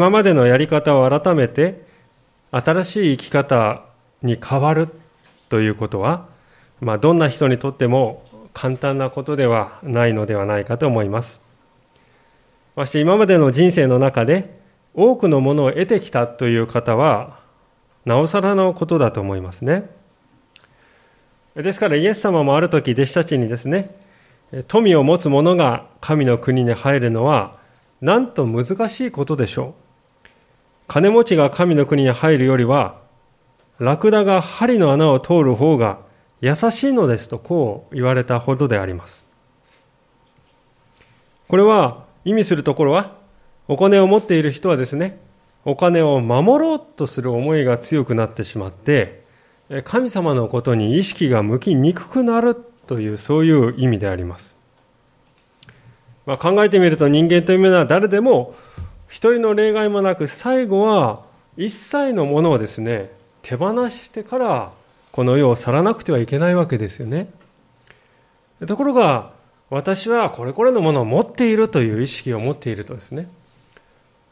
今までのやり方を改めて新しい生き方に変わるということは、まあ、どんな人にとっても簡単なことではないのではないかと思います。まして今までの人生の中で多くのものを得てきたという方は、なおさらのことだと思いますね。ですからイエス様もある時弟子たちにですね、富を持つ者が神の国に入るのはなんと難しいことでしょう。金持ちが神の国に入るよりは、ラクダが針の穴を通る方が優しいのですとこう言われたほどであります。これは意味するところは、お金を持っている人はですね、お金を守ろうとする思いが強くなってしまって、神様のことに意識が向きにくくなるという、そういう意味であります。まあ、考えてみると人間というのは誰でも一人の例外もなく最後は一切のものをですね手放してからこの世を去らなくてはいけないわけですよね。ところが私はこれこれのものを持っているという意識を持っているとですね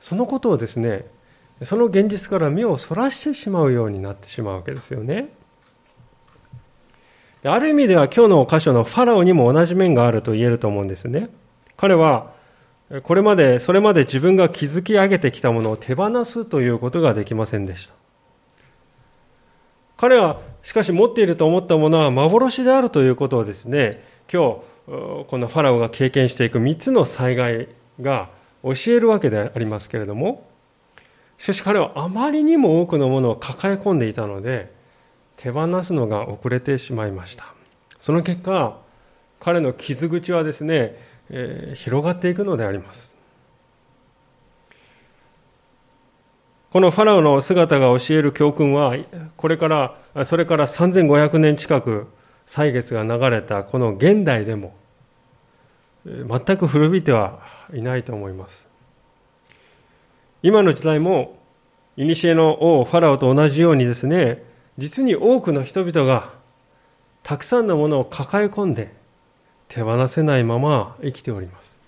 そのことをですねその現実から目をそらしてしまうようになってしまうわけですよね。ある意味では今日の箇所のファラオにも同じ面があると言えると思うんですね。彼は、これまで、それまで自分が築き上げてきたものを手放すということができませんでした。彼は、しかし持っていると思ったものは幻であるということをですね、今日、このファラオが経験していく3つの災害が教えるわけでありますけれども、しかし彼はあまりにも多くのものを抱え込んでいたので、手放すのが遅れてしまいました。その結果、彼の傷口はですね、えー、広がっていくのであります。このファラオの姿が教える教訓は、これから、それから3500年近く歳月が流れたこの現代でも、全く古びてはいないと思います。今の時代も、古の王ファラオと同じようにですね、実に多くの人々がたくさんのものを抱え込んで、手放せないまま生きております。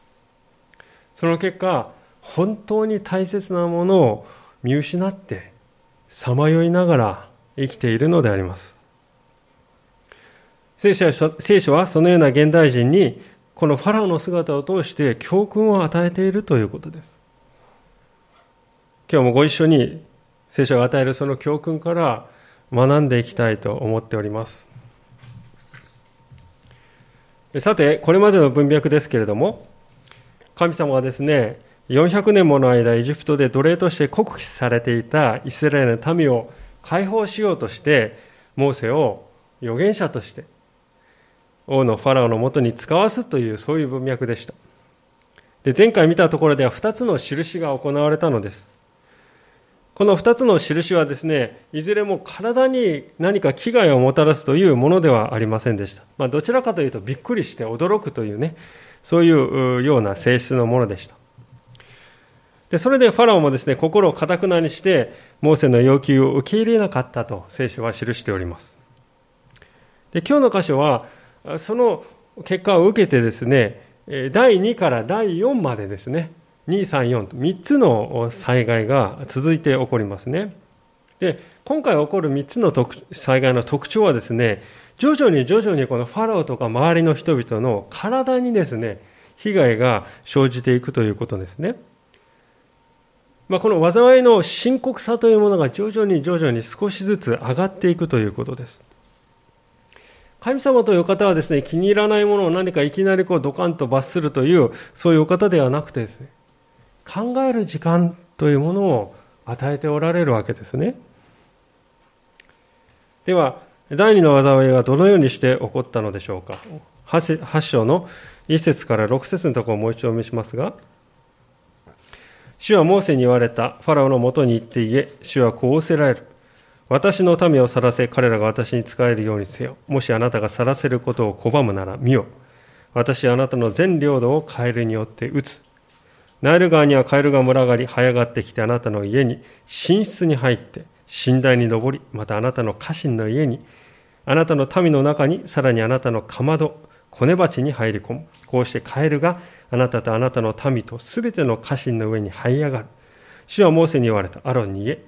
その結果、本当に大切なものを見失って、さまよいながら生きているのであります。聖書はそのような現代人に、このファラオの姿を通して教訓を与えているということです。今日もご一緒に聖書が与えるその教訓から学んでいきたいと思っております。さて、これまでの文脈ですけれども、神様がですね、400年もの間、エジプトで奴隷として酷使されていたイスラエルの民を解放しようとして、モーセを預言者として、王のファラオのもとに使わすという、そういう文脈でした。で前回見たところでは2つの印が行われたのです。この2つの印はですね、いずれも体に何か危害をもたらすというものではありませんでした。まあ、どちらかというとびっくりして驚くというね、そういうような性質のものでした。で、それでファラオもですね、心をかたくなにして、モーセの要求を受け入れなかったと聖書は記しております。で、今日の箇所は、その結果を受けてですね、第2から第4までですね、2、3、4と3つの災害が続いて起こりますね。で、今回起こる3つの災害の特徴はですね、徐々に徐々にこのファラオとか周りの人々の体にですね、被害が生じていくということですね。まあ、この災いの深刻さというものが徐々に徐々に少しずつ上がっていくということです。神様という方はですね、気に入らないものを何かいきなりこうドカンと罰するという、そういうお方ではなくてですね、考える時間というものを与えておられるわけですね。では、第二の災いはどのようにして起こったのでしょうか。8章の1節から6節のところをもう一度お見せしますが、主はモーセに言われた。ファラオのもとに行って言え、主はこう仰せられる。私の民を去らせ、彼らが私に仕えるようにせよ。もしあなたが去らせることを拒むなら、見よ。私はあなたの全領土をカエルによって打つ。ナイル川にはカエルが群がり、這い上がってきてあなたの家に、寝室に入って、寝台に登り、またあなたの家臣の家に、あなたの民の中に、さらにあなたのかまど、コネ鉢に入り込む。こうしてカエルがあなたとあなたの民とすべての家臣の上に這い上がる。主はモーセに言われた。アロンに言え。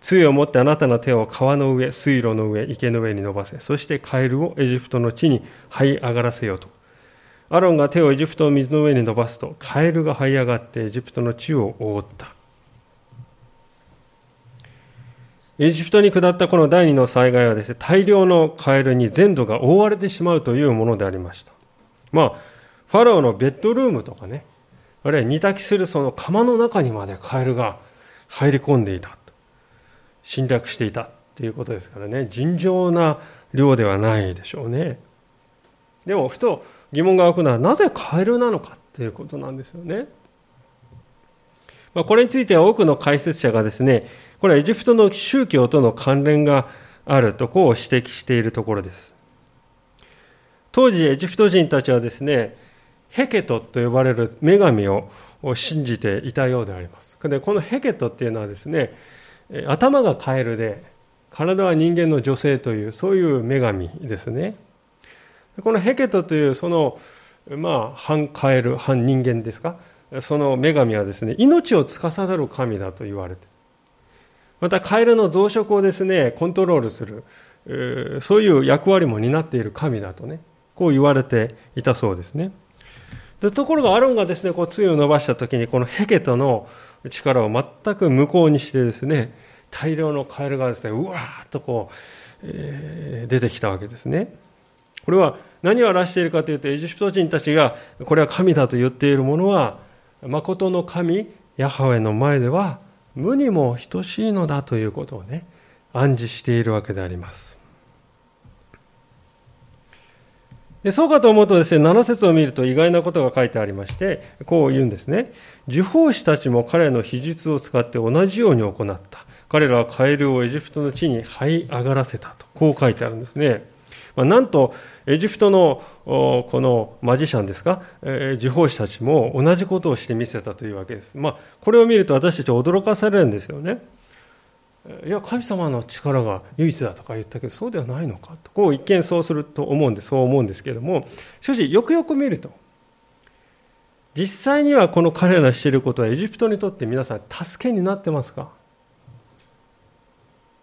杖を持ってあなたの手を川の上、水路の上、池の上に伸ばせ。そしてカエルをエジプトの地に這い上がらせようと。アロンが手をエジプトの水の上に伸ばすと、カエルが這い上がってエジプトの地を覆った。エジプトに下ったこの第二の災害はですね、大量のカエルに全土が覆われてしまうというものでありました。まあ、ファラオのベッドルームとかね、あるいは煮炊きするその釜の中にまでカエルが入り込んでいた。侵略していたということですからね、尋常な量ではないでしょうね。でも、ふと疑問が湧くのは、なぜカエルなのかということなんですよね。まあ、これについては多くの解説者がですね、これはエジプトの宗教との関連があるとこう指摘しているところです。当時エジプト人たちはですね、ヘケトと呼ばれる女神を信じていたようであります。で、このヘケトっていうのはですね、頭がカエルで、体は人間の女性という、そういう女神ですね。このヘケトという、その、まあ、反カエル、反人間ですか？その女神はですね、命を司る神だと言われて、またカエルの増殖をですね、コントロールする、そういう役割も担っている神だとね、こう言われていたそうですね。でところがアロンがですね、こう杖を伸ばした時に、このヘケトの力を全く無効にしてですね、大量のカエルがですね、うわーっとこう、えー、出てきたわけですね。これは何を表しているかというと、エジプト人たちがこれは神だと言っているものは、誠の神、ヤハウェの前では無にも等しいのだということをね、暗示しているわけであります。でそうかと思うとですね、7節を見ると意外なことが書いてありまして、こう言うんですね。受法師たちも彼の秘術を使って同じように行った。彼らはカエルをエジプトの地に這い上がらせたと。こう書いてあるんですね。まあ、なんと、エジプトのこのマジシャンですか、えー、受法師たちも同じことをしてみせたというわけです。まあ、これを見ると私たち驚かされるんですよね。いや、神様の力が唯一だとか言ったけど、そうではないのか？と。こう一見そうすると思うんで、そう思うんですけれども、しかし、よくよく見ると、実際にはこの彼らのしていることはエジプトにとって皆さん助けになってますか？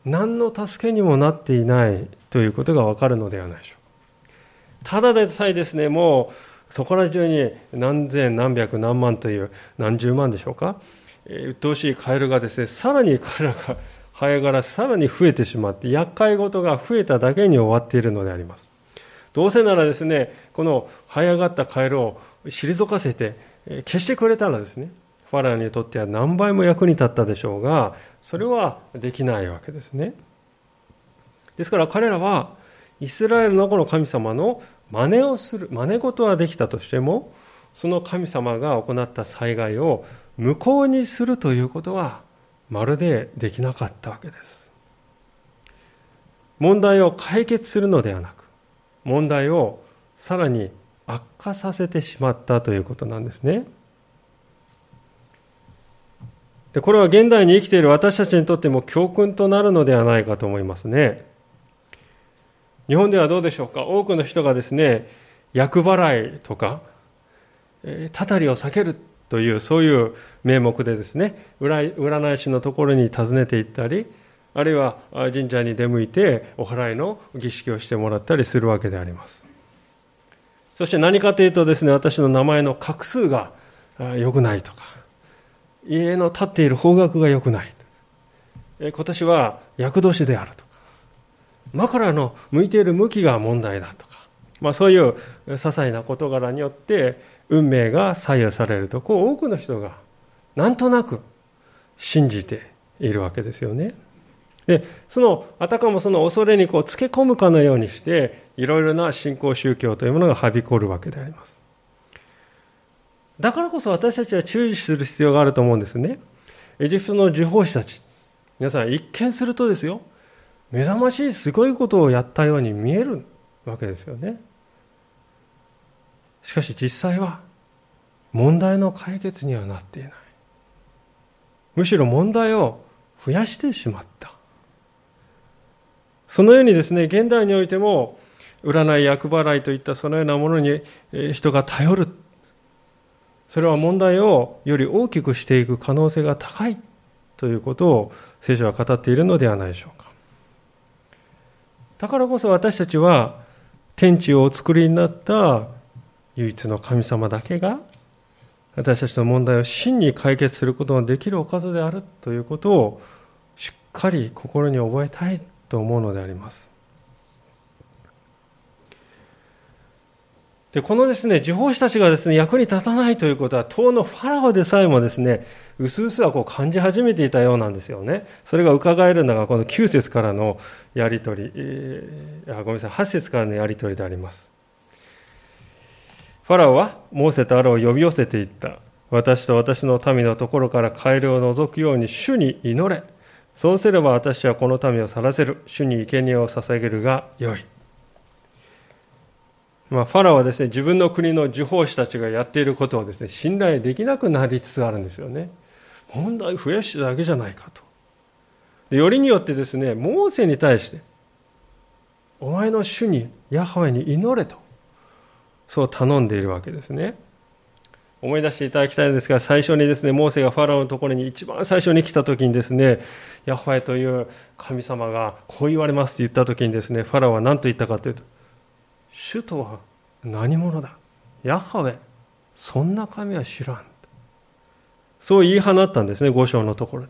何の助けにもなっていないということがわかるのではないでしょうただでさえですね、もうそこら中に何千何百何万という何十万でしょうか、えー、鬱陶しいカエルがですね、さらに彼らがハエガラさらに増えてしまって、厄介事が増えただけに終わっているのであります。どうせならですね、この這い上がったカエルを退かせてえ、消してくれたらですね、ファラオにとっては何倍も役に立ったでしょうが、それはできないわけですね。ですから彼らは、イスラエルのこの神様の真似をする、真似事はできたとしても、その神様が行った災害を無効にするということは、まるでできなかったわけです。問題を解決するのではなく、問題をさらに悪化させてしまったということなんですね。でこれは現代に生きている私たちにとっても教訓となるのではないかと思いますね。日本ではどうでしょうか？多くの人がですね、厄払いとか、たたりを避けるという、そういう名目でですね、占い師のところに訪ねて行ったり、あるいは神社に出向いてお祓いの儀式をしてもらったりするわけであります。そして何かというとですね、私の名前の画数が良くないとか、家の立っている方角が良くない。今年は厄年であると、枕の向いている向きが問題だとか、まあそういう些細な事柄によって運命が左右されると、こう多くの人がなんとなく信じているわけですよね。で、その、あたかもその恐れにこう、つけ込むかのようにして、いろいろな信仰宗教というものがはびこるわけであります。だからこそ私たちは注意する必要があると思うんですね。エジプトの受法師たち。皆さん、一見するとですよ、目覚ましいすごいことをやったように見えるわけですよね。しかし実際は問題の解決にはなっていない。むしろ問題を増やしてしまった。そのようにですね、現代においても、占い、厄払いといったそのようなものに人が頼る。それは問題をより大きくしていく可能性が高いということを聖書は語っているのではないでしょうか。だからこそ私たちは天地をお作りになった唯一の神様だけが私たちの問題を真に解決することができるお方であるということをしっかり心に覚えたいと思うのであります。で、このですね、受法師たちがですね、役に立たないということは、当のファラオでさえもですね、うすうすはこう感じ始めていたようなんですよね。それが伺えるのが、この9節からのやりとり、えー、ごめんなさい、8節からのやりとりであります。ファラオはモーセとアロを呼び寄せていった。私と私の民のところからカエルを除くように主に祈れ。そうすれば私はこの民を去らせる。主に生贄を捧げるがよい。まあ、ファラオはですね、自分の国の受法師たちがやっていることをですね、信頼できなくなりつつあるんですよね。問題増やしただけじゃないかと。よりによってですね、モーセに対して、お前の主に、ヤハウェに祈れと。そう頼んでいるわけですね。思い出していただきたいんですが、最初にですね、モーセがファラオのところに一番最初に来た時にですね、ヤホエという神様がこう言われますって言った時にですね、ファラオは何と言ったかというと、主とは何者だ？ヤハウェ、そんな神は知らん。そう言い放ったんですね、五章のところ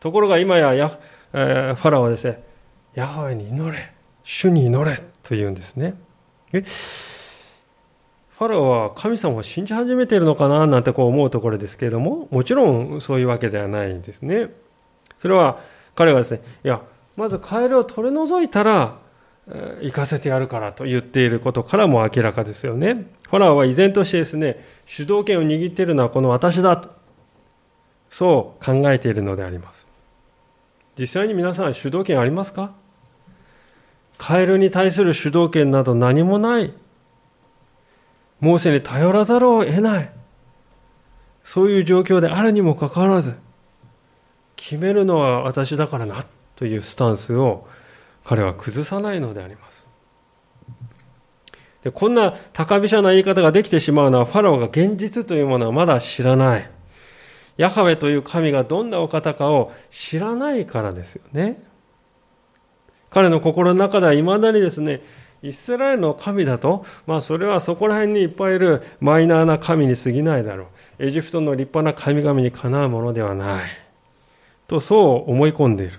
ところが今やヤ、えー、ファラオはですね、ヤハウェに祈れ、主に祈れと言うんですね。えファラオは神様を信じ始めているのかな？なんてこう思うところですけれども、もちろんそういうわけではないんですね。それは彼がですね、いや、まずカエルを取り除いたら、行かせてやるからと言っていることからも明らかですよね。ファラオは依然としてですね、主導権を握っているのはこの私だと、そう考えているのであります。実際に皆さん主導権ありますか？カエルに対する主導権など何もない。モーセに頼らざるを得ない。そういう状況であるにもかかわらず、決めるのは私だからなというスタンスを彼は崩さないのであります。でこんな高飛車な言い方ができてしまうのは、ファラオが現実というものはまだ知らない。ヤハウェという神がどんなお方かを知らないからですよね。彼の心の中では未だにですね、イスラエルの神だと、まあそれはそこら辺にいっぱいいるマイナーな神に過ぎないだろう。エジプトの立派な神々にかなうものではない。とそう思い込んでいる。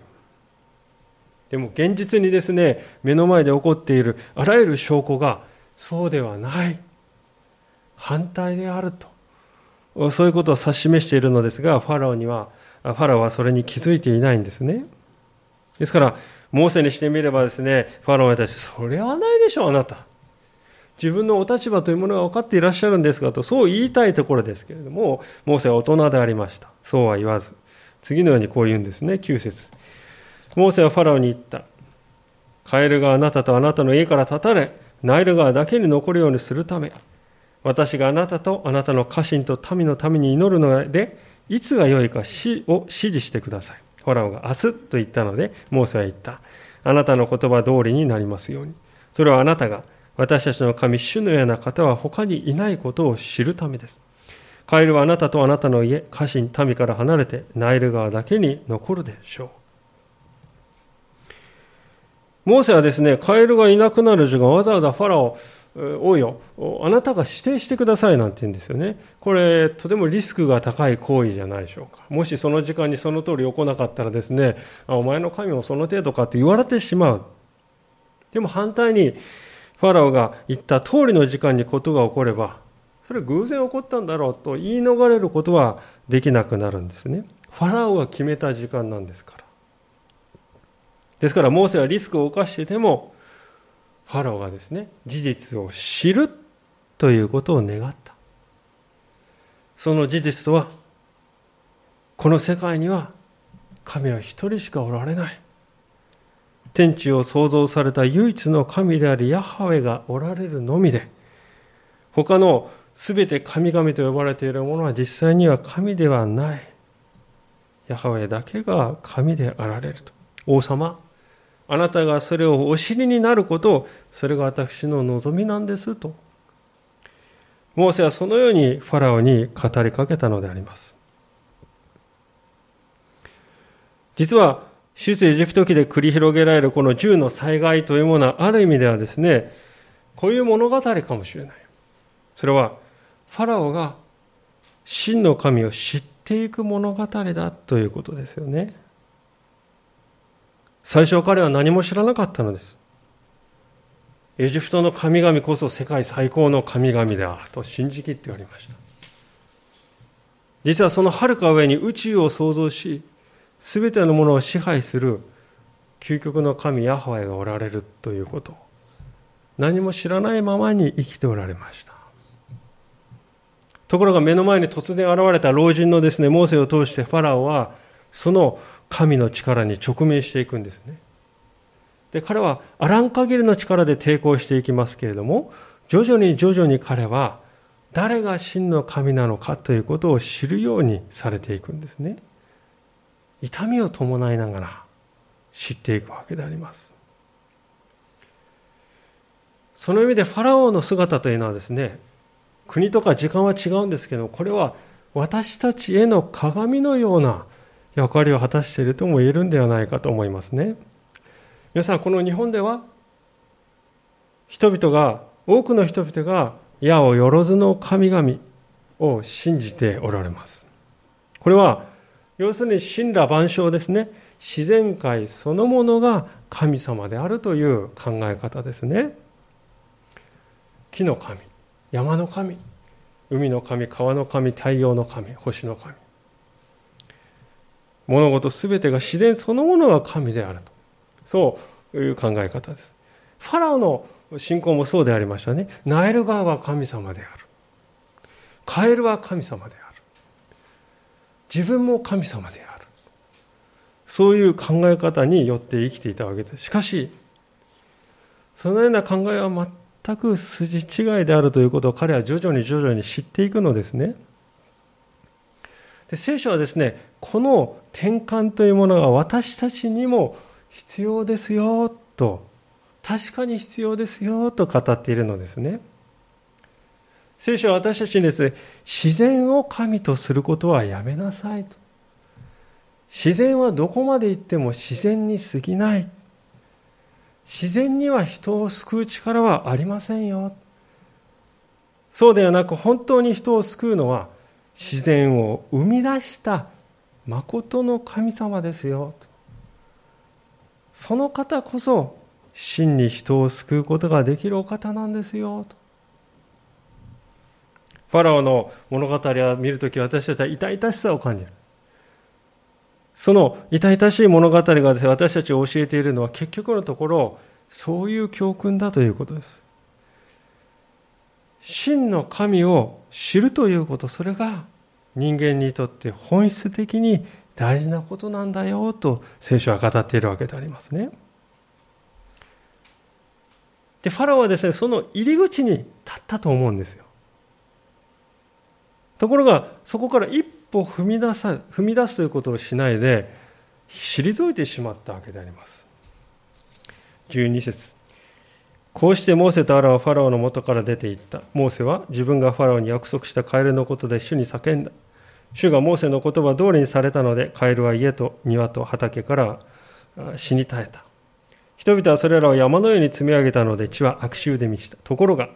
でも現実にですね、目の前で起こっているあらゆる証拠がそうではない。反対であると。そういうことを指し示しているのですが、ファラオには、ファラオはそれに気づいていないんですね。ですから、モーセにしてみればですね、ファローに対して、それはないでしょう、あなた。自分のお立場というものが分かっていらっしゃるんですかと、そう言いたいところですけれども、モーセは大人でありました。そうは言わず。次のようにこう言うんですね、9節モーセはファラオに言った。カエルがあなたとあなたの家から立たれ、ナイル川だけに残るようにするため、私があなたとあなたの家臣と民のために祈るので、いつが良いか死を指示してください。ファラオが明日と言ったので、モーセは言った。あなたの言葉通りになりますように。それはあなたが私たちの神、主のような方は他にいないことを知るためです。カエルはあなたとあなたの家、家臣、民から離れて、ナイル川だけに残るでしょう。モーセはですね、カエルがいなくなる時間、わざわざファラオ、おいよ、あなたが指定してくださいなんて言うんですよね。これ、とてもリスクが高い行為じゃないでしょうか。もしその時間にその通り起こなかったらですね、お前の神もその程度かって言われてしまう。でも反対に、ファラオが言った通りの時間にことが起これば、それ偶然起こったんだろうと言い逃れることはできなくなるんですね。ファラオが決めた時間なんですから。ですから、モーセはリスクを冒してでも、ファラオがですね、事実を知るということを願った。その事実とは、この世界には神は一人しかおられない。天地を創造された唯一の神でありヤハウェがおられるのみで、他のすべて神々と呼ばれているものは実際には神ではない。ヤハウェだけが神であられると。王様、あなたがそれをお知りになることを、それが私の望みなんですと。モーセはそのようにファラオに語りかけたのであります。実は、出エジプト記で繰り広げられるこの銃の災害というものは、ある意味ではですね、こういう物語かもしれない。それは、ファラオが真の神を知っていく物語だということですよね。最初彼は何も知らなかったのです。エジプトの神々こそ世界最高の神々だと信じきっておりました。実はその遥か上に宇宙を創造し、すべてのものを支配する究極の神ヤハウェがおられるということ。何も知らないままに生きておられました。ところが目の前に突然現れた老人のですね、モーセを通してファラオは、その神の力に直面していくんですね。で、彼はあらん限りの力で抵抗していきますけれども、徐々に徐々に彼は誰が真の神なのかということを知るようにされていくんですね。痛みを伴いながら知っていくわけであります。その意味でファラオの姿というのはですね、国とか時間は違うんですけど、これは私たちへの鏡のような役割を果たしているとも言えるんではないかと思いますね。皆さん、この日本では、人々が、多くの人々が矢をよろずの神々を信じておられます。これは、要するに神羅万象ですね。自然界そのものが神様であるという考え方ですね。木の神、山の神、海の神、川の神、太陽の神、星の神。物事すべてが自然そのものが神であると。そういう考え方です。ファラオの信仰もそうでありましたね。ナイル川は神様である。カエルは神様である。自分も神様である。そういう考え方によって生きていたわけです。しかし、そのような考えは全く筋違いであるということを彼は徐々に徐々に知っていくのですね。で聖書はですね、この転換というものが私たちにも必要ですよと確かに必要ですよと語っているのですね。聖書は私たちにですね、自然を神とすることはやめなさいと。自然はどこまで行っても自然に過ぎない。自然には人を救う力はありませんよ。そうではなく本当に人を救うのは自然を生み出した誠の神様ですよ。その方こそ真に人を救うことができるお方なんですよ。ファラオの物語を見るとき私たちは痛々しさを感じる。その痛々しい物語がです、ね、私たちを教えているのは結局のところそういう教訓だということです。真の神を知るということ、それが人間にとって本質的に大事なことなんだよと聖書は語っているわけでありますね。で、ファラオはですね、その入り口に立ったと思うんですよ。ところが、そこから一歩踏み出さ、踏み出すということをしないで、退いてしまったわけであります。12節こうしてモーセとアラはファラオの元から出て行った。モーセは自分がファラオに約束したカエルのことで主に叫んだ。主がモーセの言葉通りにされたので、カエルは家と庭と畑から死に絶えた。人々はそれらを山のように積み上げたので血は悪臭で満ちた。ところが、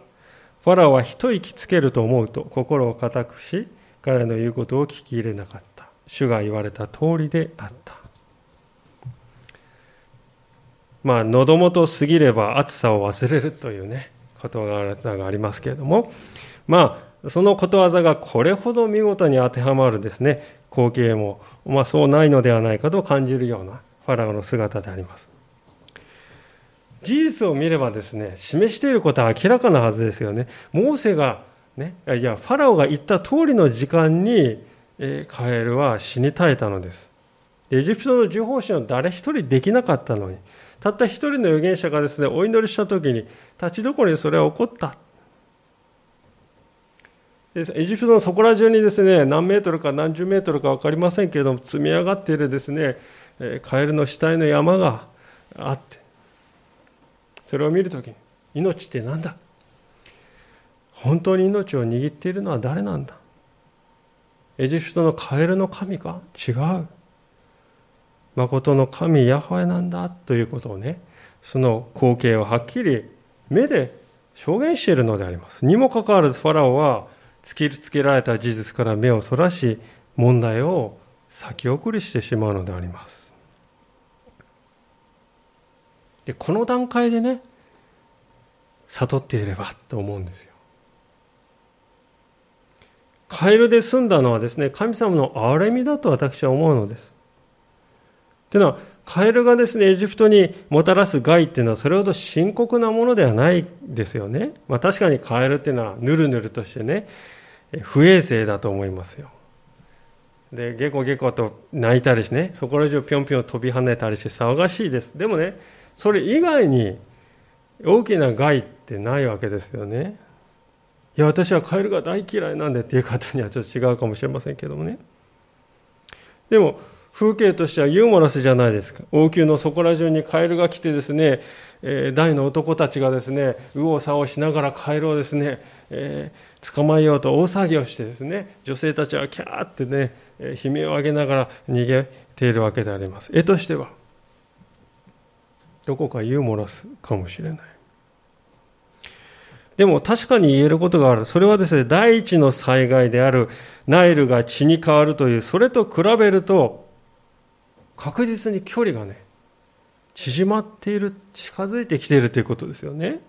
ファラオは一息つけると思うと心を固くし、彼の言うことを聞き入れなかった。主が言われた通りであった。まあ、喉元過ぎれば暑さを忘れるというね、ことわざがありますけれども、まあ、そのことわざがこれほど見事に当てはまるですね、光景も、まあそうないのではないかと感じるようなファラオの姿であります。事実を見ればですね、示していることは明らかなはずですよね。モーセが、ね、いや、ファラオが言った通りの時間に、え、カエルは死に絶えたのです。エジプトの受法神は誰一人できなかったのに、たった一人の預言者がですね、お祈りした時に、立ちどころにそれは起こった。エジプトのそこら中にですね、何メートルか何十メートルか分かりませんけれども、積み上がっているですね、カエルの死体の山があって、それを見るときに、命って何だ？本当に命を握っているのは誰なんだ？エジプトのカエルの神か？違う。誠の神ヤホエなんだということをね、その光景をはっきり目で証言しているのであります。にもかかわらずファラオは突きつけられた事実から目をそらし、問題を先送りしてしまうのであります。で、この段階でね、悟っていればと思うんですよ。カエルで済んだのはですね、神様の憐れみだと私は思うのです。というのは、カエルがですね、エジプトにもたらす害っていうのはそれほど深刻なものではないですよね。まあ確かにカエルっていうのはぬるぬるとしてね、不衛生だと思いますよ。で、ゲコゲコと泣いたりしてね、そこら中ぴょんぴょん飛び跳ねたりして騒がしいです。でもね、それ以外に大きな害ってないわけですよね。いや、私はカエルが大嫌いなんでっていう方にはちょっと違うかもしれませんけどもね。でも、風景としてはユーモラスじゃないですか。王宮のそこら中にカエルが来てですね、えー、大の男たちがですね、右往左往しながらカエルをですね、えー、捕まえようと大騒ぎをしてですね、女性たちはキャーってね、悲鳴を上げながら逃げているわけであります。絵としては、どこかユーモラスかもしれない。でも確かに言えることがある。それはですね、第一の災害であるナイルが血に変わるという、それと比べると、確実に距離がね、縮まっている、近づいてきているということですよね。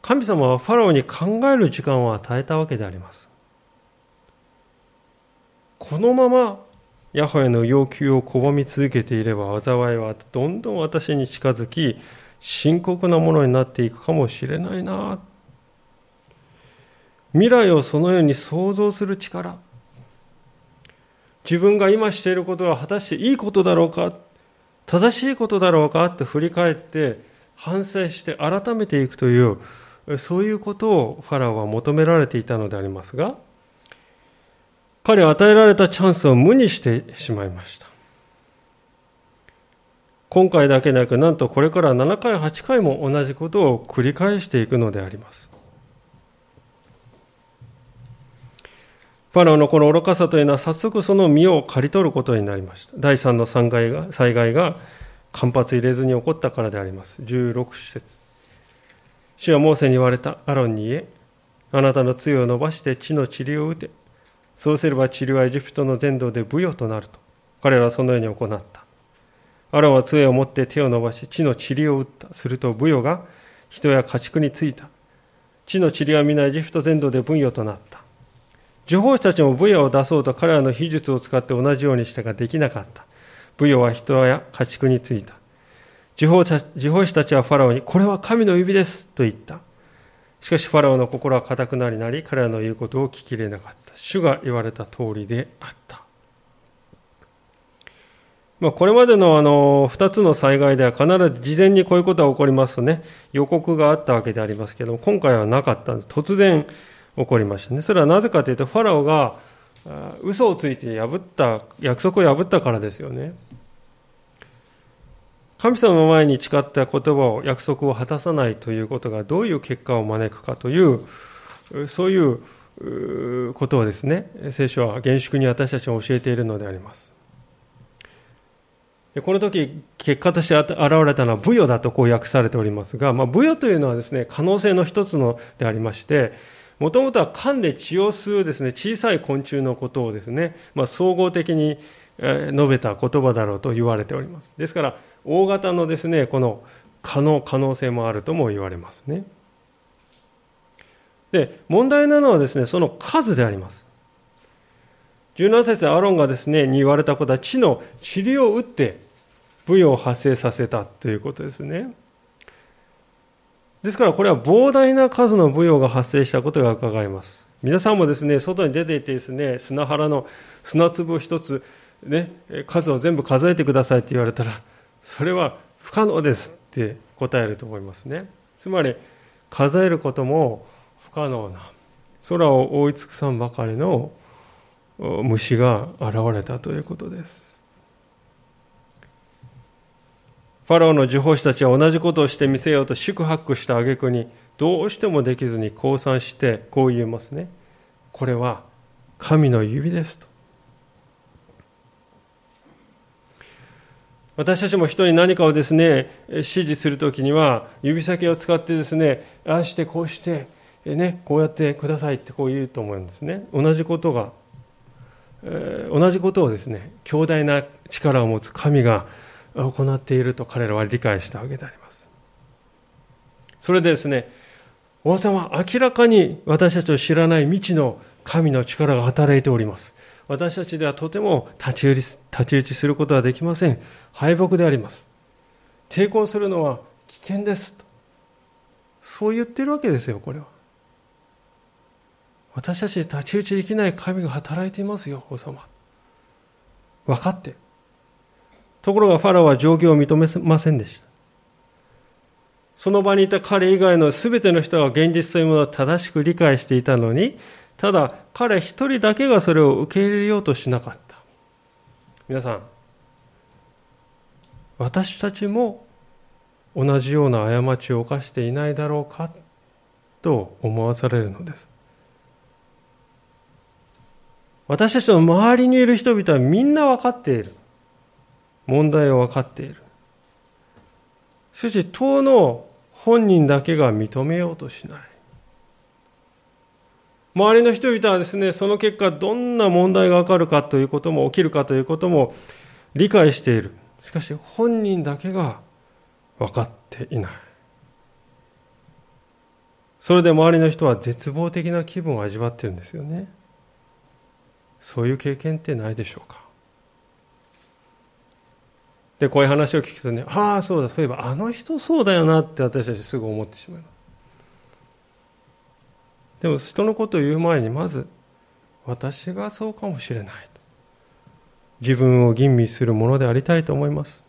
神様はファラオに考える時間を与えたわけであります。このままヤホヤの要求を拒み続けていれば災いはどんどん私に近づき深刻なものになっていくかもしれないな未来をそのように想像する力自分が今していることは果たしていいことだろうか？正しいことだろうか？って振り返って反省して改めていくというそういうことをファラオは求められていたのでありますが彼は与えられたチャンスを無にしてしまいました。今回だけなくなんとこれから7回8回も同じことを繰り返していくのであります。ファラオのこの愚かさというのは早速その身を刈り取ることになりました。第3の災害が災害が間髪入れずに起こったからであります。16節主はモーセに言われたアロンに言え、あなたの杖を伸ばして地の塵を打て。そうすれば塵はエジプトの全土で武よとなると。彼らはそのように行った。アロンは杖を持って手を伸ばし地の塵を打った。すると武よが人や家畜についた。地の塵は皆エジプト全土で武よとなった。呪法師たちも武を出そうと彼らの秘術を使って同じようにしたができなかった。武は人や家畜についた。呪法師たちはファラオに、これは神の指ですと言った。しかしファラオの心は固くなりなり、彼らの言うことを聞き入れなかった。主が言われた通りであった。まあ、これまでのあの、二つの災害では必ず事前にこういうことが起こりますとね、予告があったわけでありますけども、今回はなかったんです。突然、起こりましたね。それはなぜかというと、ファラオが嘘をついて破った、約束を破ったからですよね。神様の前に誓った言葉を、約束を果たさないということがどういう結果を招くかという、そういうことをですね、聖書は厳粛に私たちに教えているのであります。この時、結果として現れたのは、ブヨだとこう訳されておりますが、まあ、ブヨというのはですね、可能性の一つのでありまして、もともとは噛んで血を吸うですね、小さい昆虫のことをですね、まあ、総合的に述べた言葉だろうと言われております。ですから、大型のですね、この可能、可能性もあるとも言われますね。で、問題なのはですね、その数であります。17節アロンがですね、に言われたことは、地の塵を打って、部位を発生させたということですね。ですからこれは膨大な数の舞踊が発生したことが伺えます。皆さんもですね、外に出ていてですね、砂原の砂粒を一つ、ね、数を全部数えてくださいって言われたら、それは不可能ですって答えると思いますね。つまり、数えることも不可能な、空を覆い尽くさんばかりの虫が現れたということです。ファラオの呪法師たちは同じことをしてみせようと宿泊した挙句にどうしてもできずに降参してこう言いますね。これは神の指ですと。私たちも人に何かをですね、指示するときには、指先を使ってですね、ああしてこうして、ね、こうやってくださいってこう言うと思うんですね。同じことが、えー、同じことをですね、強大な力を持つ神が行っていると彼らは理解したわけであります。それでですね、王様、明らかに私たちを知らない未知の神の力が働いております。私たちではとても立ち打ち立ち打ちすることはできません。敗北であります。抵抗するのは危険です。そう言ってるわけですよ、これは。私たちに太刀打ちできない神が働いていますよ、王様。分かって。ところがファラオは状況を認めませんでした。その場にいた彼以外の全ての人が現実というものを正しく理解していたのに、ただ彼一人だけがそれを受け入れようとしなかった。皆さん、私たちも同じような過ちを犯していないだろうかと思わされるのです。私たちの周りにいる人々はみんな分かっている。問題を分かっている。しかし、党の本人だけが認めようとしない。周りの人々はですね、その結果どんな問題が起こるかということも起きるかということも理解している。しかし本人だけが分かっていない。それで周りの人は絶望的な気分を味わってるんですよね。そういう経験ってないでしょうかで、こういう話を聞くとね、ああ、そうだ、そういえばあの人そうだよなって私たちすぐ思ってしまう。でも人のことを言う前にまず私がそうかもしれない。自分を吟味するものでありたいと思います。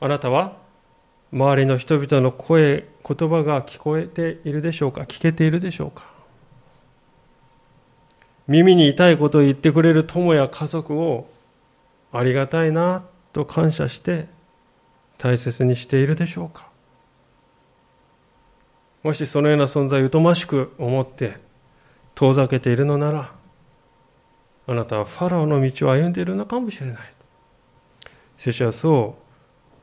あなたは周りの人々の声言葉が聞こえているでしょうか？聞けているでしょうか？耳に痛いことを言ってくれる友や家族をありがたいなと感謝して大切にしているでしょうか？もしそのような存在を疎ましく思って遠ざけているのならあなたはファラオの道を歩んでいるのかもしれない。聖書はそ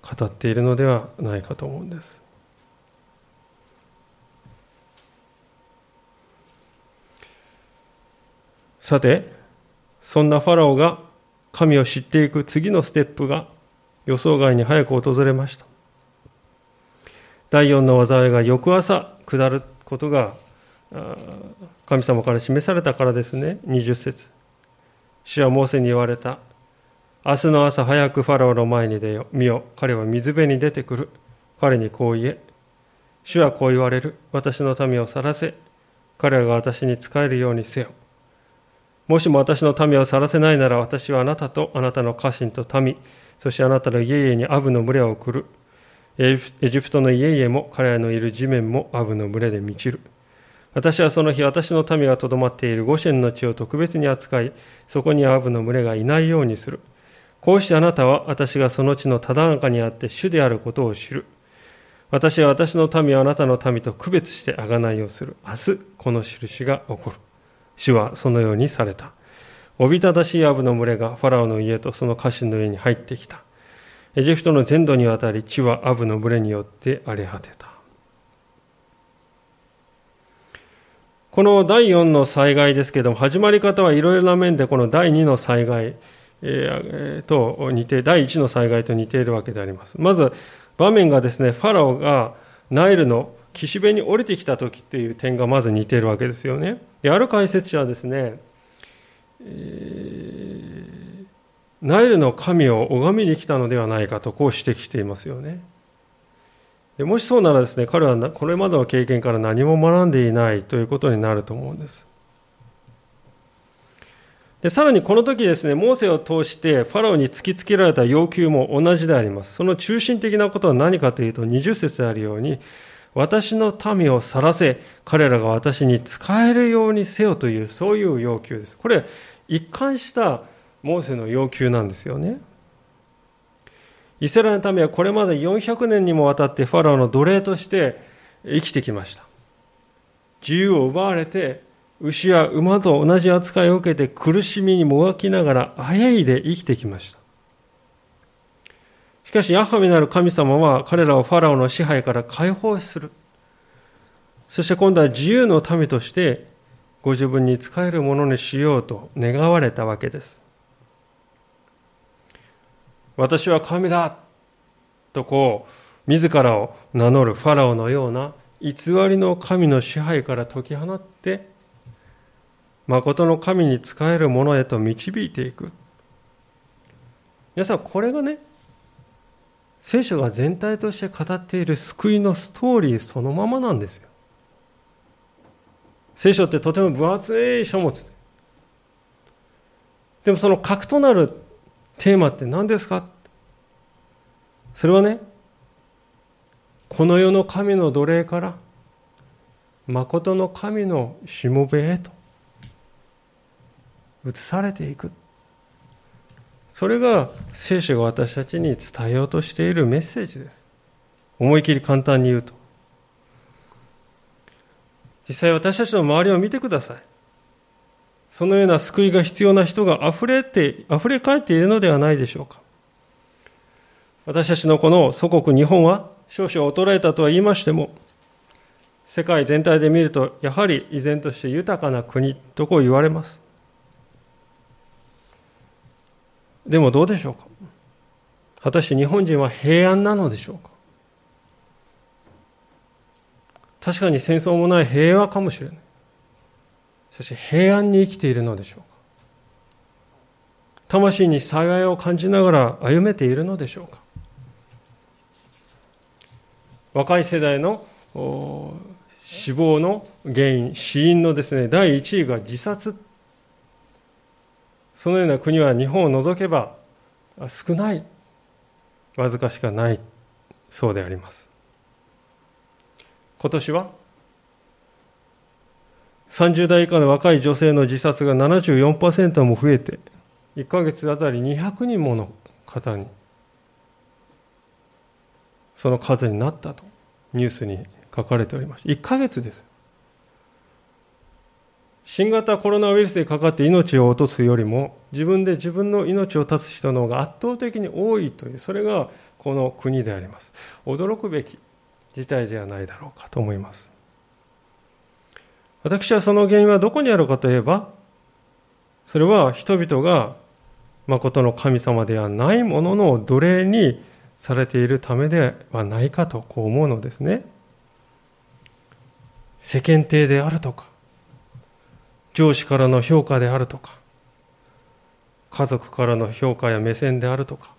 う語っているのではないかと思うんです。さて、そんなファラオが神を知っていく次のステップが予想外に早く訪れました。第4の災いが翌朝下ることが神様から示されたからですね。20節主はモーセに言われた。明日の朝早くファラオの前に出よ。見よ。彼は水辺に出てくる。彼にこう言え。主はこう言われる。私の民を去らせ。彼らが私に仕えるようにせよ。もしも私の民を去らせないなら私はあなたとあなたの家臣と民、そしてあなたの家々にアブの群れを送る。エジプトの家々も彼らのいる地面もアブの群れで満ちる。私はその日私の民がとどまっているゴシェンの地を特別に扱い、そこにアブの群れがいないようにする。こうしてあなたは私がその地のただ中にあって主であることを知る。私は私の民をあなたの民と区別して贖いをする。明日、この印が起こる。主はそのようにされた。おびただしいアブの群れがファラオの家とその家臣の家に入ってきた。エジプトの全土にわたり地はアブの群れによって荒れ果てた。この第4の災害ですけれども、始まり方はいろいろな面でこの第2の災害、えー、と似て、第1の災害と似ているわけであります。まず、場面がですね、ファラオがナイルの岸辺に降りてきた時っていう点がまず似ているわけですよね。である解説者はですね、えー、ナイルの神を拝みに来たのではないかとこう指摘していますよね。でもしそうならですね、彼はこれまでの経験から何も学んでいないということになると思うんです。でさらにこの時ですね、モーセを通してファラオに突きつけられた要求も同じであります。その中心的なことは何かというと、20節であるように、私の民を去らせ、彼らが私に仕えるようにせよという、そういう要求です。これ、一貫したモーセの要求なんですよね。イスラエルの民はこれまで400年にもわたってファラオの奴隷として生きてきました。自由を奪われて、牛や馬と同じ扱いを受けて苦しみにもがきながら、あやいで生きてきました。かし、ヤハメなる神様は彼らをファラオの支配から解放する。そして今度は自由の民としてご自分に仕えるものにしようと願われたわけです。私は神だとこう、自らを名乗るファラオのような偽りの神の支配から解き放って、誠の神に仕える者へと導いていく。皆さん、これがね、聖書が全体として語っている救いのストーリーそのままなんですよ。聖書ってとても分厚い書物で。でもその核となるテーマって何ですか？それはね、この世の神の奴隷から、誠の神のしもべへと移されていく。それが聖書が私たちに伝えようとしているメッセージです。思い切り簡単に言うと。実際私たちの周りを見てください。そのような救いが必要な人が溢れて、溢れ返っているのではないでしょうか。私たちのこの祖国日本は少々衰えたとは言いましても、世界全体で見ると、やはり依然として豊かな国とこう言われます。でもどうでしょうか？果たして日本人は平安なのでしょうか？確かに戦争もない平和かもしれない。そして平安に生きているのでしょうか？魂に幸いを感じながら歩めているのでしょうか？若い世代の死亡の原因、死因のですね、第1位が自殺。そのような国は日本を除けば少ない、わずかしかない、そうであります。今年は30代以下の若い女性の自殺が74%も増えて、1ヶ月あたり200人もの方に、その数になったとニュースに書かれております。1ヶ月です。新型コロナウイルスでかかって命を落とすよりも、自分で自分の命を絶つ人の方が圧倒的に多いという、それがこの国であります。驚くべき事態ではないだろうかと思います。私はその原因はどこにあるかといえば、それは人々が誠の神様ではないものの奴隷にされているためではないかとこう思うのですね。世間体であるとか、上司からの評価であるとか、家族からの評価や目線であるとか、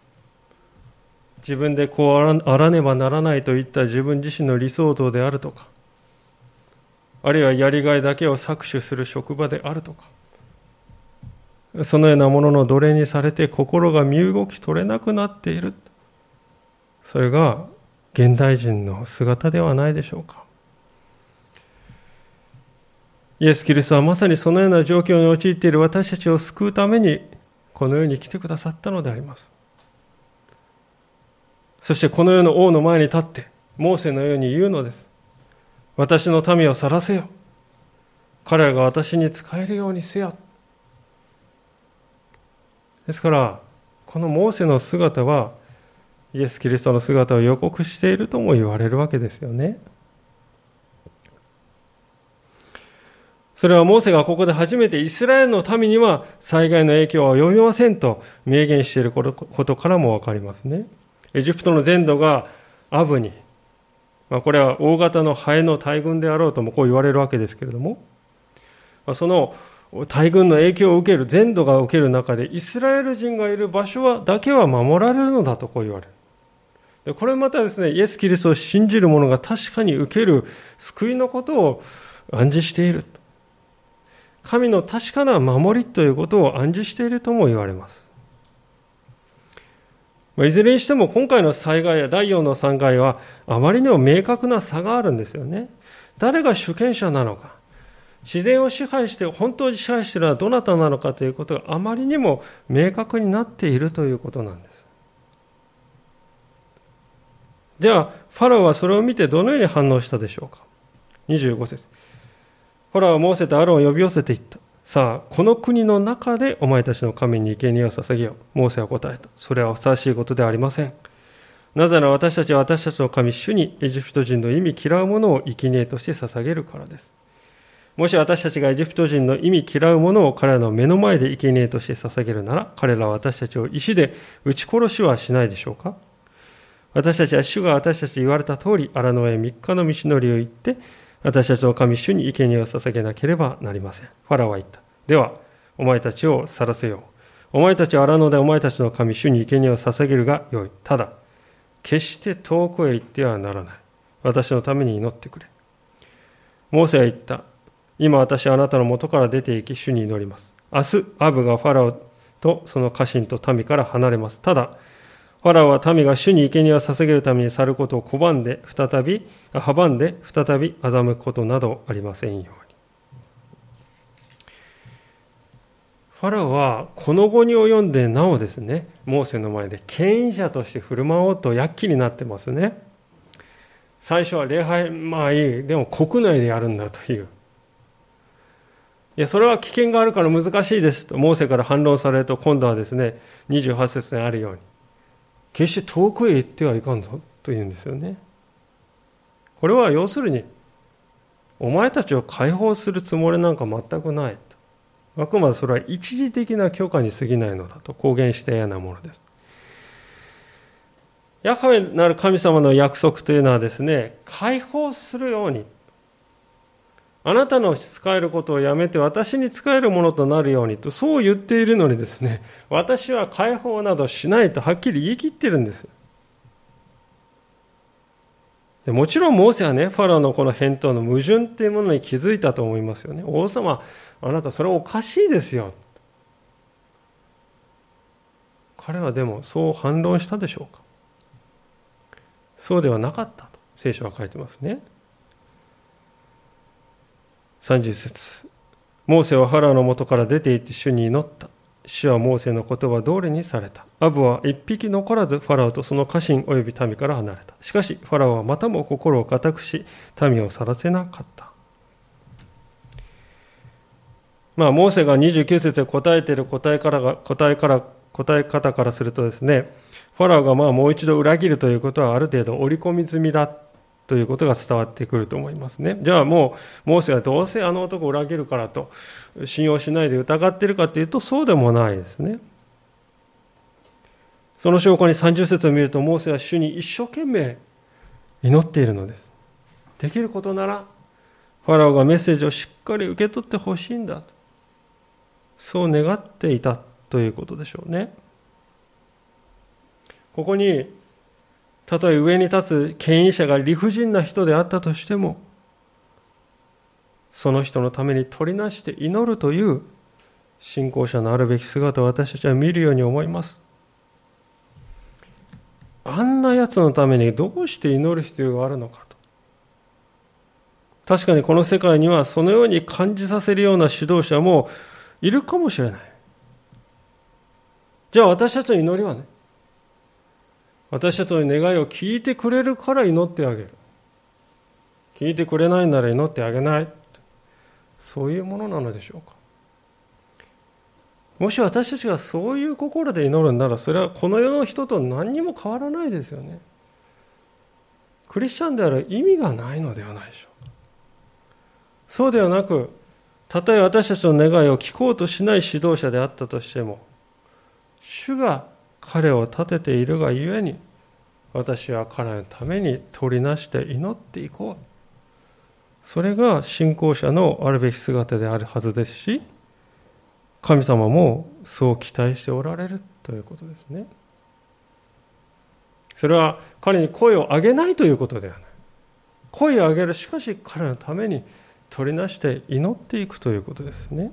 自分でこうあらねばならないといった自分自身の理想像であるとか、あるいはやりがいだけを搾取する職場であるとか、そのようなものの奴隷にされて心が身動き取れなくなっている。それが現代人の姿ではないでしょうか。イエス・キリストはまさにそのような状況に陥っている私たちを救うためにこの世に来てくださったのであります。そしてこの世の王の前に立って、モーセのように言うのです。私の民を去らせよ。彼らが私に仕えるようにせよ。ですから、このモーセの姿は、イエス・キリストの姿を予告しているとも言われるわけですよね。それはモーセがここで初めてイスラエルの民には災害の影響は及びませんと明言していることからもわかりますね。エジプトの全土がアブに、まあ、これは大型のハエの大群であろうともこう言われるわけですけれども、まあ、その大群の影響を受ける、全土が受ける中で、イスラエル人がいる場所はだけは守られるのだとこう言われる。これまたですね、イエス・キリストを信じる者が確かに受ける救いのことを暗示している。神の確かな守りということを暗示しているとも言われます。いずれにしても今回の災害や第4の災害はあまりにも明確な差があるんですよね。誰が主権者なのか。自然を支配して本当に支配しているのはどなたなのかということがあまりにも明確になっているということなんです。では、ファラオはそれを見てどのように反応したでしょうか。25節。ファラオはモーセとアロンを呼び寄せていった。さあ、この国の中でお前たちの神に生贄を捧げよう。モーセは答えた。それはふさわしいことではありません。なぜなら私たちは私たちの神主にエジプト人の意味嫌うものを生贄として捧げるからです。もし私たちがエジプト人の意味嫌うものを彼らの目の前で生贄として捧げるなら、彼らは私たちを石で撃ち殺しはしないでしょうか？私たちは主が私たちに言われた通り、荒野へ3日の道のりを行って、私たちの神主に生贄を捧げなければなりません。ファラは言った。では、お前たちを去らせよう。お前たちは荒野でお前たちの神主に生贄を捧げるがよい。ただ、決して遠くへ行ってはならない。私のために祈ってくれ。モーセは言った。今私はあなたの元から出て行き、主に祈ります。明日、アブがファラオとその家臣と民から離れます。ただ、ファラオは民が主に生贄を捧げるために去ることを拒んで、再び、阻んで、再び欺くことなどありませんように。ファラオはこの後に及んでなおですね、モーセの前で権威者として振る舞おうと躍起になってますね。最初は礼拝、まあいい、でも国内でやるんだという。いや、それは危険があるから難しいですと、モーセから反論されると、今度はですね、28節にあるように、決して遠くへ行ってはいかんぞと言うんですよね。これは要するに、お前たちを解放するつもりなんか全くないと。あくまでそれは一時的な許可に過ぎないのだと公言したようなものです。ヤハウェなる神様の約束というのはですね、解放するようにあなたの使えることをやめて私に使えるものとなるようにと、そう言っているのにですね、私は解放などしないとはっきり言い切ってるんです。もちろんモーセはね、ファラオのこの返答の矛盾っていうものに気づいたと思いますよね。王様、あなたそれおかしいですよ。彼はでもそう反論したでしょうかそうではなかったと聖書は書いてますね。30節モーセはハラーの元から出て行って主に祈った。主はモーセの言葉通りにされた。アブは一匹残らずファラオとその家臣及び民から離れた。しかしファラオはまたも心を固くし、民を去らせなかった。まあ、モーセが29節で答えている答えからが答えから答え方からするとですね、ファラオがまあもう一度裏切るということはある程度織り込み済みだということが伝わってくると思いますね。じゃあもう、モーセはどうせあの男を裏切るからと信用しないで疑ってるかというと、そうでもないですね。その証拠に30節を見ると、モーセは主に一生懸命祈っているのです。できることなら、ファラオがメッセージをしっかり受け取ってほしいんだと。そう願っていたということでしょうね。ここにたとえ上に立つ権威者が理不尽な人であったとしても、その人のために取りなして祈るという信仰者のあるべき姿を私たちは見るように思います。あんな奴のためにどうして祈る必要があるのかと。確かにこの世界にはそのように感じさせるような指導者もいるかもしれない。じゃあ私たちの祈りはね、私たちの願いを聞いてくれるから祈ってあげる。聞いてくれないなら祈ってあげない。そういうものなのでしょうか。もし私たちがそういう心で祈るなら、それはこの世の人と何にも変わらないですよね。クリスチャンである意味がないのではないでしょうか。そうではなく、たとえ私たちの願いを聞こうとしない指導者であったとしても、主が彼を立てているがゆえに私は彼のために取りなして祈っていこう。それが信仰者のあるべき姿であるはずですし神様もそう期待しておられるということですね。それは彼に声を上げないということではない。声を上げるしかし彼のために取りなして祈っていくということですね。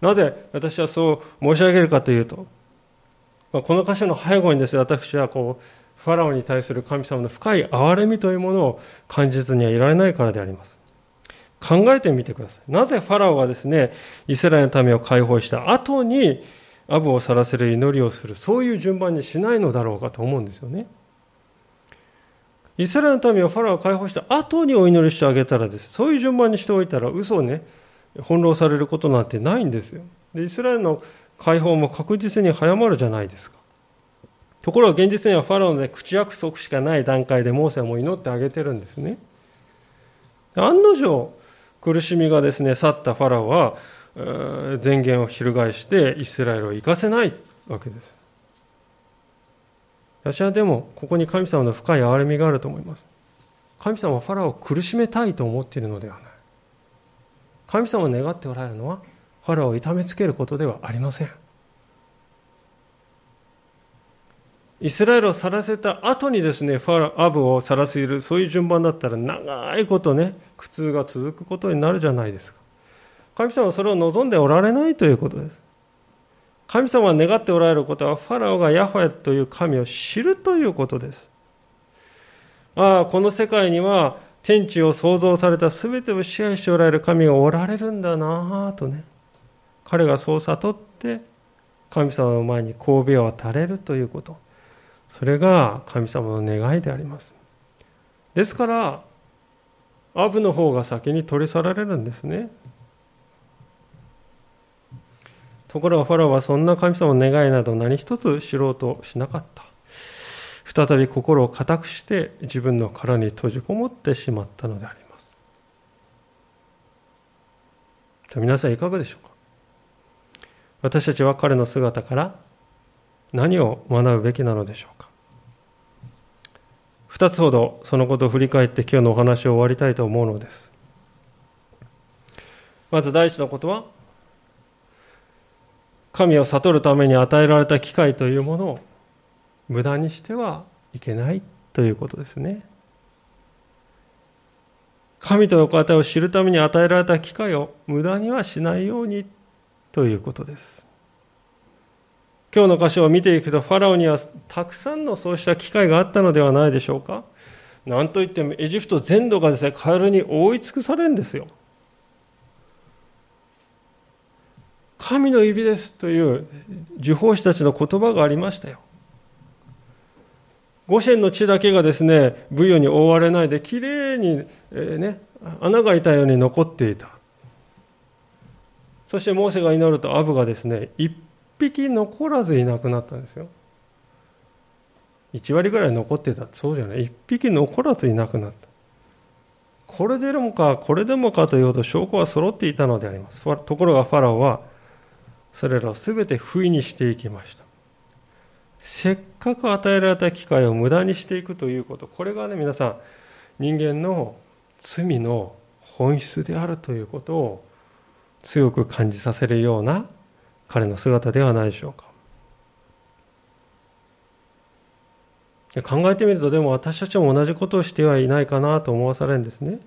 なぜ私はそう申し上げるかというとこの箇所の背後にですね、私はこう、ファラオに対する神様の深い憐れみというものを感じずにはいられないからであります。考えてみてください。なぜファラオがですね、イスラエルの民を解放した後に、アブを去らせる祈りをする、そういう順番にしないのだろうかと思うんですよね。イスラエルの民をファラオを解放した後にお祈りしてあげたらです、そういう順番にしておいたら、嘘をね、翻弄されることなんてないんですよ。でイスラエルの解放も確実に早まるじゃないですか。ところが現実にはファラオの、ね、口約束しかない段階でモーセはもう祈ってあげてるんですね。案の定、苦しみがですね、去ったファラオは、前言を翻してイスラエルを行かせないわけです。私はでも、ここに神様の深い憐れみがあると思います。神様はファラオを苦しめたいと思っているのではない。神様を願っておられるのは、ファラを痛めつけることではありません。イスラエルを去らせた後にですね、ファラアブを去らせる、そういう順番だったら長いことね、苦痛が続くことになるじゃないですか。神様はそれを望んでおられないということです。神様が願っておられることは、ファラオがヤホエという神を知るということです。ああ、この世界には天地を創造された全てを支配しておられる神がおられるんだなぁとね。彼がそう悟って、神様の前に神戸を垂れるということ。それが神様の願いであります。ですから、アブの方が先に取り去られるんですね。ところがファラオはそんな神様の願いなど何一つ知ろうとしなかった。再び心を固くして自分の殻に閉じこもってしまったのであります。皆さんいかがでしょうか？私たちは彼の姿から何を学ぶべきなのでしょうか？二つほどそのことを振り返って今日のお話を終わりたいと思うのです。まず第一のことは、神を悟るために与えられた機会というものを無駄にしてはいけないということですね。神との方を知るために与えられた機会を無駄にはしないようにということです。今日の箇所を見ていくと、ファラオにはたくさんのそうした機会があったのではないでしょうか。なんといってもエジプト全土がですね、カエルに覆い尽くされるんですよ。神の指ですという受法師たちの言葉がありましたよ。五線の地だけがですね、ブヨに覆われないで、きれいに、えー、ね、穴が開いたように残っていた。そしてモーセが祈るとアブがですね、一匹残らずいなくなったんですよ。1割ぐらい残ってたそうじゃない。1匹残らずいなくなった。これでもか、これでもかというほど証拠は揃っていたのであります。ところがファラオは、それらを全て不意にしていきました。せっかく与えられた機会を無駄にしていくということ、これがね、皆さん、人間の罪の本質であるということを強く感じさせるような彼の姿ではないでしょうか。考えてみると、でも私たちも同じことをしてはいないかなと思わされるんですね。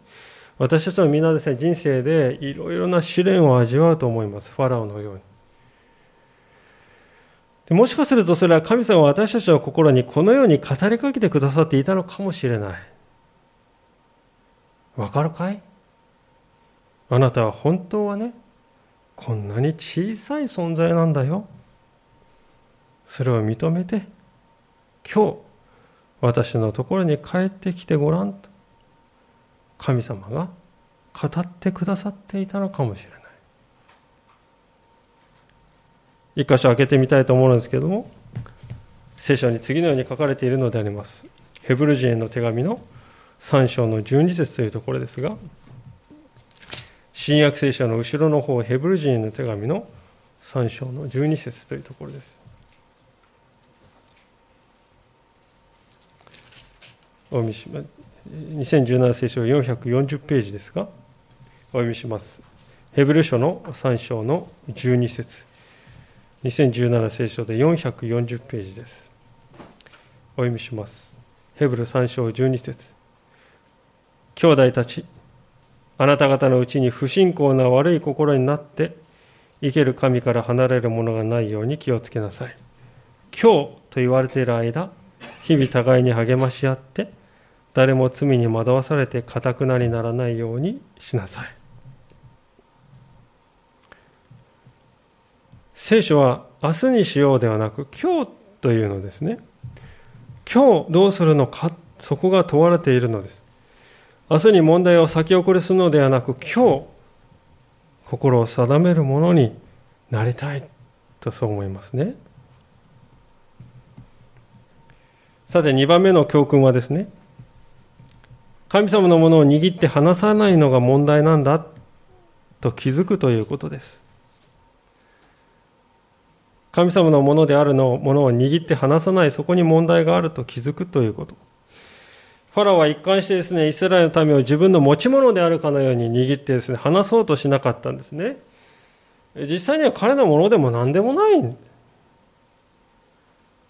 私たちもみんなですね、人生でいろいろな試練を味わうと思います。ファラオのように。でもしかするとそれは神様は私たちの心にこのように語りかけてくださっていたのかもしれない。わかるかい？あなたは本当はね、こんなに小さい存在なんだよ。それを認めて、今日、私のところに帰ってきてごらんと、神様が語ってくださっていたのかもしれない。一箇所開けてみたいと思うんですけども、聖書に次のように書かれているのであります。ヘブル人への手紙の3章の12節というところですが、新約聖書の後ろの方、ヘブル人の手紙の3章の12節というところです。お読みします。2017聖書440ページですが、お読みします。ヘブル書の3章の12節2017聖書で440ページです。お読みします。ヘブル3章12節兄弟たち、あなた方のうちに不信仰な悪い心になって、生ける神から離れるものがないように気をつけなさい。今日と言われている間、日々互いに励まし合って、誰も罪に惑わされて堅くなにならないようにしなさい。聖書は明日にしようではなく今日というのですね。今日どうするのか、そこが問われているのです。明日に問題を先送りするのではなく、今日、心を定めるものになりたいとそう思いますね。さて2番目の教訓はですね、神様のものを握って離さないのが問題なんだと気づくということです。神様のものであるのものを握って離さない、そこに問題があると気づくということ。ファラオは一貫してですね、イスラエルの民を自分の持ち物であるかのように握ってですね、離そうとしなかったんですね。実際には彼のものでも何でもない。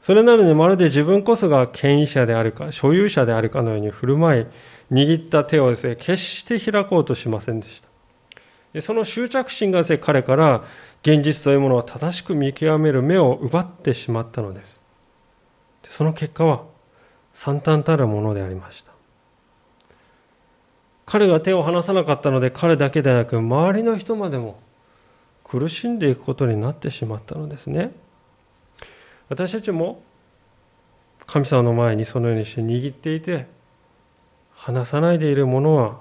それなのにまるで自分こそが権威者であるか、所有者であるかのように振る舞い、握った手をですね、決して開こうとしませんでした。その執着心がですね、彼から現実というものを正しく見極める目を奪ってしまったのです。その結果は惨憺たるものでありました。彼が手を離さなかったので彼だけでなく周りの人までも苦しんでいくことになってしまったのですね。私たちも神様の前にそのようにして握っていて離さないでいるものは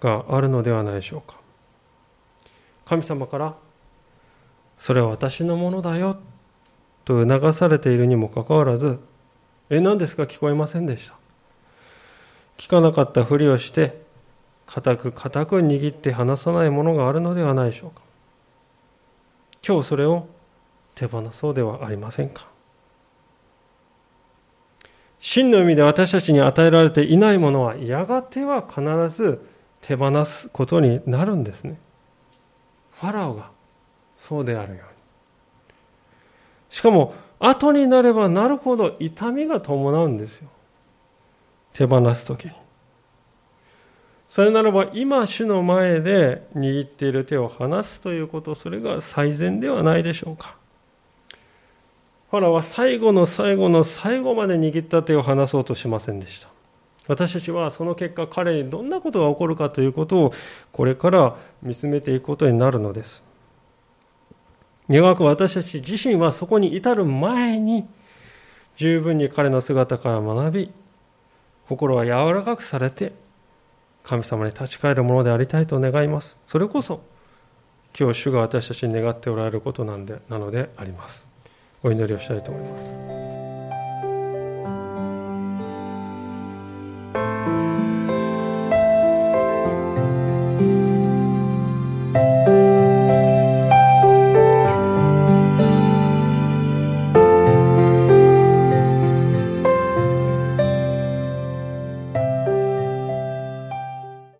があるのではないでしょうか。神様からそれは私のものだよと促されているにもかかわらず、え、何ですか？聞こえませんでした。聞かなかったふりをして、固く固く握って離さないものがあるのではないでしょうか。今日それを手放そうではありませんか。真の意味で私たちに与えられていないものは、やがては必ず手放すことになるんですね。ファラオがそうであるように。しかも、後になればなるほど痛みが伴うんですよ。手放すときに。それならば今主の前で握っている手を離すということ、それが最善ではないでしょうか。ファラは最後の最後の最後まで握った手を離そうとしませんでした。私たちはその結果彼にどんなことが起こるかということをこれから見つめていくことになるのです。願く私たち自身はそこに至る前に十分に彼の姿から学び心は柔らかくされて神様に立ち返るものでありたいと願います。それこそ今日主が私たちに願っておられることなんでなのであります。お祈りをしたいと思います。